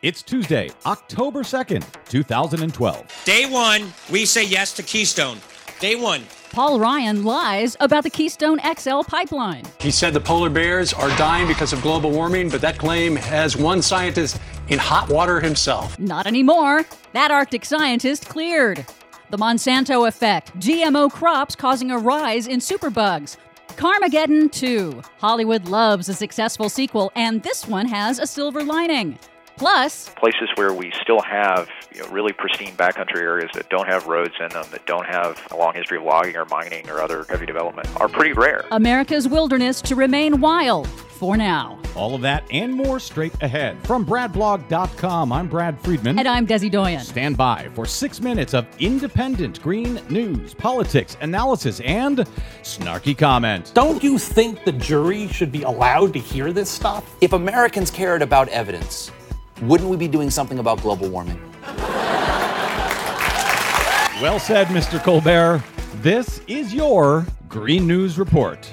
It's Tuesday, October 2nd, 2012. Day one, we say yes to Keystone. Day one. Paul Ryan lies about the Keystone XL pipeline. He said the polar bears are dying because of global warming, but that claim has one scientist in hot water himself. Not anymore. That Arctic scientist cleared. The Monsanto effect, GMO crops causing a rise in superbugs. Carmageddon 2. Hollywood loves a successful sequel, and this one has a silver lining. Plus, places where we still have you know, really pristine backcountry areas that don't have roads in them, that don't have a long history of logging or mining or other heavy development, are pretty rare. America's wilderness to remain wild for now. All of that and more straight ahead. From BradBlog.com, I'm Brad Friedman. And I'm Desi Doyen. Stand by for six minutes of independent green news, politics, analysis, and snarky comment. Don't you think the jury should be allowed to hear this stuff? If Americans cared about evidence, wouldn't we be doing something about global warming? Well said, Mr. Colbert. This is your Green News Report.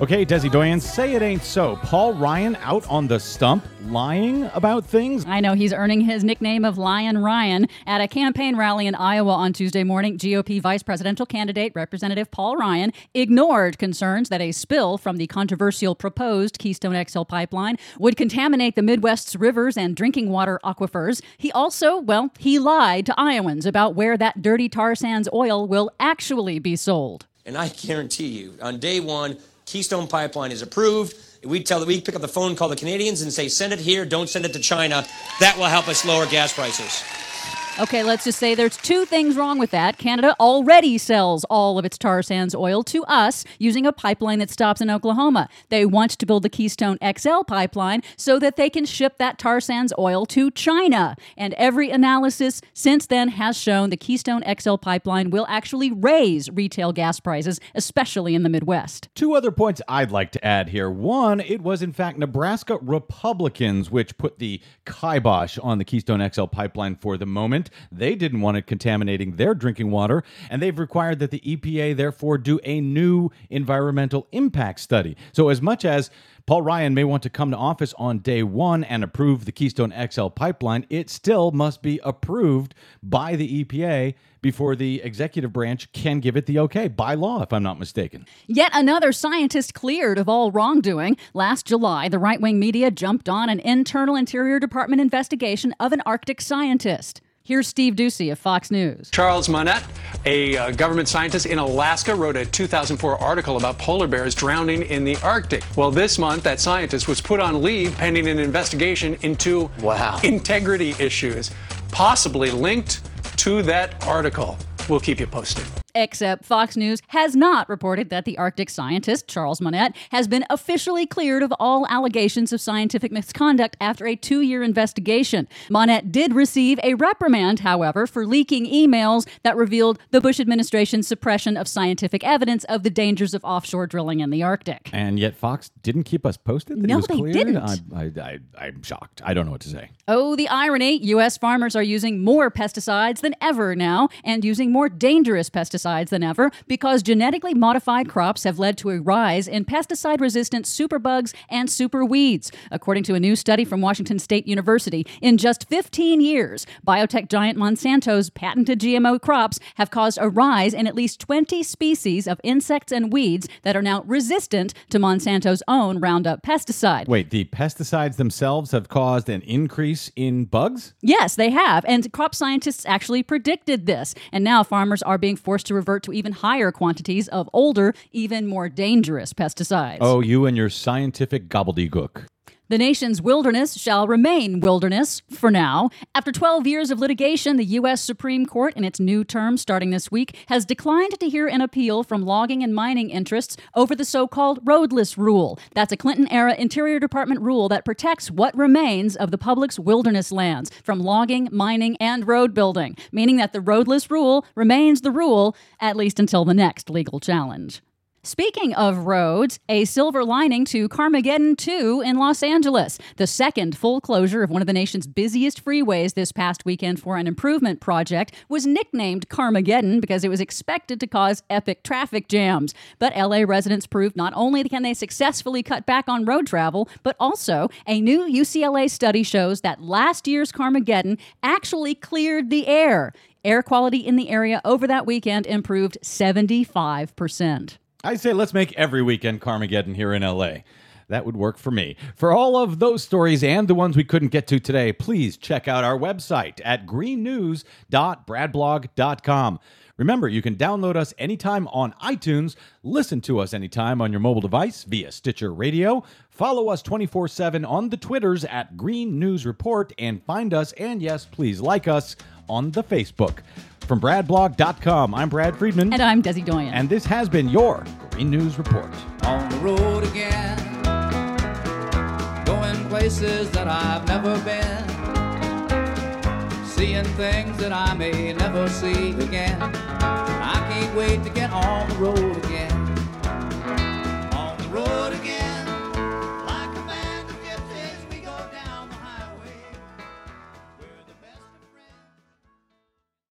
Okay, Desi Doyen, say it ain't so. Paul Ryan out on the stump lying about things? I know he's earning his nickname of Lion Ryan. At a campaign rally in Iowa on Tuesday morning, GOP vice presidential candidate Representative Paul Ryan ignored concerns that a spill from the controversial proposed Keystone XL pipeline would contaminate the Midwest's rivers and drinking water aquifers. He also, well, he lied to Iowans about where that dirty tar sands oil will actually be sold. And I guarantee you, on day one, Keystone Pipeline is approved. We tell we pick up the phone, call the Canadians, and say, send it here, don't send it to China. That will help us lower gas prices. Okay, let's just say there's two things wrong with that. Canada already sells all of its tar sands oil to us using a pipeline that stops in Oklahoma. They want to build the Keystone XL pipeline so that they can ship that tar sands oil to China. And every analysis since then has shown the Keystone XL pipeline will actually raise retail gas prices, especially in the Midwest. Two other points I'd like to add here. One, it was in fact Nebraska Republicans which put the kibosh on the Keystone XL pipeline for the moment. They didn't want it contaminating their drinking water, and they've required that the EPA therefore do a new environmental impact study. So, as much as Paul Ryan may want to come to office on day one and approve the Keystone XL pipeline, it still must be approved by the EPA before the executive branch can give it the okay by law, if I'm not mistaken. Yet another scientist cleared of all wrongdoing. Last July, the right wing media jumped on an internal Interior Department investigation of an Arctic scientist. Here's Steve Doocy of Fox News. Charles Monnett, a uh, government scientist in Alaska, wrote a 2004 article about polar bears drowning in the Arctic. Well, this month, that scientist was put on leave pending an investigation into wow. integrity issues, possibly linked to that article. We'll keep you posted. Except Fox News has not reported that the Arctic scientist, Charles Monnett, has been officially cleared of all allegations of scientific misconduct after a two year investigation. Monnett did receive a reprimand, however, for leaking emails that revealed the Bush administration's suppression of scientific evidence of the dangers of offshore drilling in the Arctic. And yet Fox didn't keep us posted? That no, they cleared? didn't. I, I, I'm shocked. I don't know what to say. Oh, the irony U.S. farmers are using more pesticides than ever now and using more dangerous pesticides pesticides than ever because genetically modified crops have led to a rise in pesticide resistant superbugs and superweeds. According to a new study from Washington State University, in just 15 years, biotech giant Monsanto's patented GMO crops have caused a rise in at least 20 species of insects and weeds that are now resistant to Monsanto's own Roundup pesticide. Wait, the pesticides themselves have caused an increase in bugs? Yes, they have. And crop scientists actually predicted this. And now farmers are being forced to revert to even higher quantities of older, even more dangerous pesticides. Oh, you and your scientific gobbledygook. The nation's wilderness shall remain wilderness for now. After 12 years of litigation, the U.S. Supreme Court, in its new term starting this week, has declined to hear an appeal from logging and mining interests over the so called roadless rule. That's a Clinton era Interior Department rule that protects what remains of the public's wilderness lands from logging, mining, and road building, meaning that the roadless rule remains the rule, at least until the next legal challenge. Speaking of roads, a silver lining to Carmageddon 2 in Los Angeles. The second full closure of one of the nation's busiest freeways this past weekend for an improvement project was nicknamed Carmageddon because it was expected to cause epic traffic jams. But LA residents proved not only can they successfully cut back on road travel, but also a new UCLA study shows that last year's Carmageddon actually cleared the air. Air quality in the area over that weekend improved 75%. I say let's make every weekend Carmageddon here in LA. That would work for me. For all of those stories and the ones we couldn't get to today, please check out our website at greennews.bradblog.com. Remember, you can download us anytime on iTunes, listen to us anytime on your mobile device via Stitcher Radio, follow us 24 7 on the Twitters at Green News Report, and find us, and yes, please like us on the Facebook. From bradblog.com, I'm Brad Friedman. And I'm Desi Doyen. And this has been your Green News Report. On the road again, going places that I've never been, seeing things that I may never see again. I can't wait to get on the road again.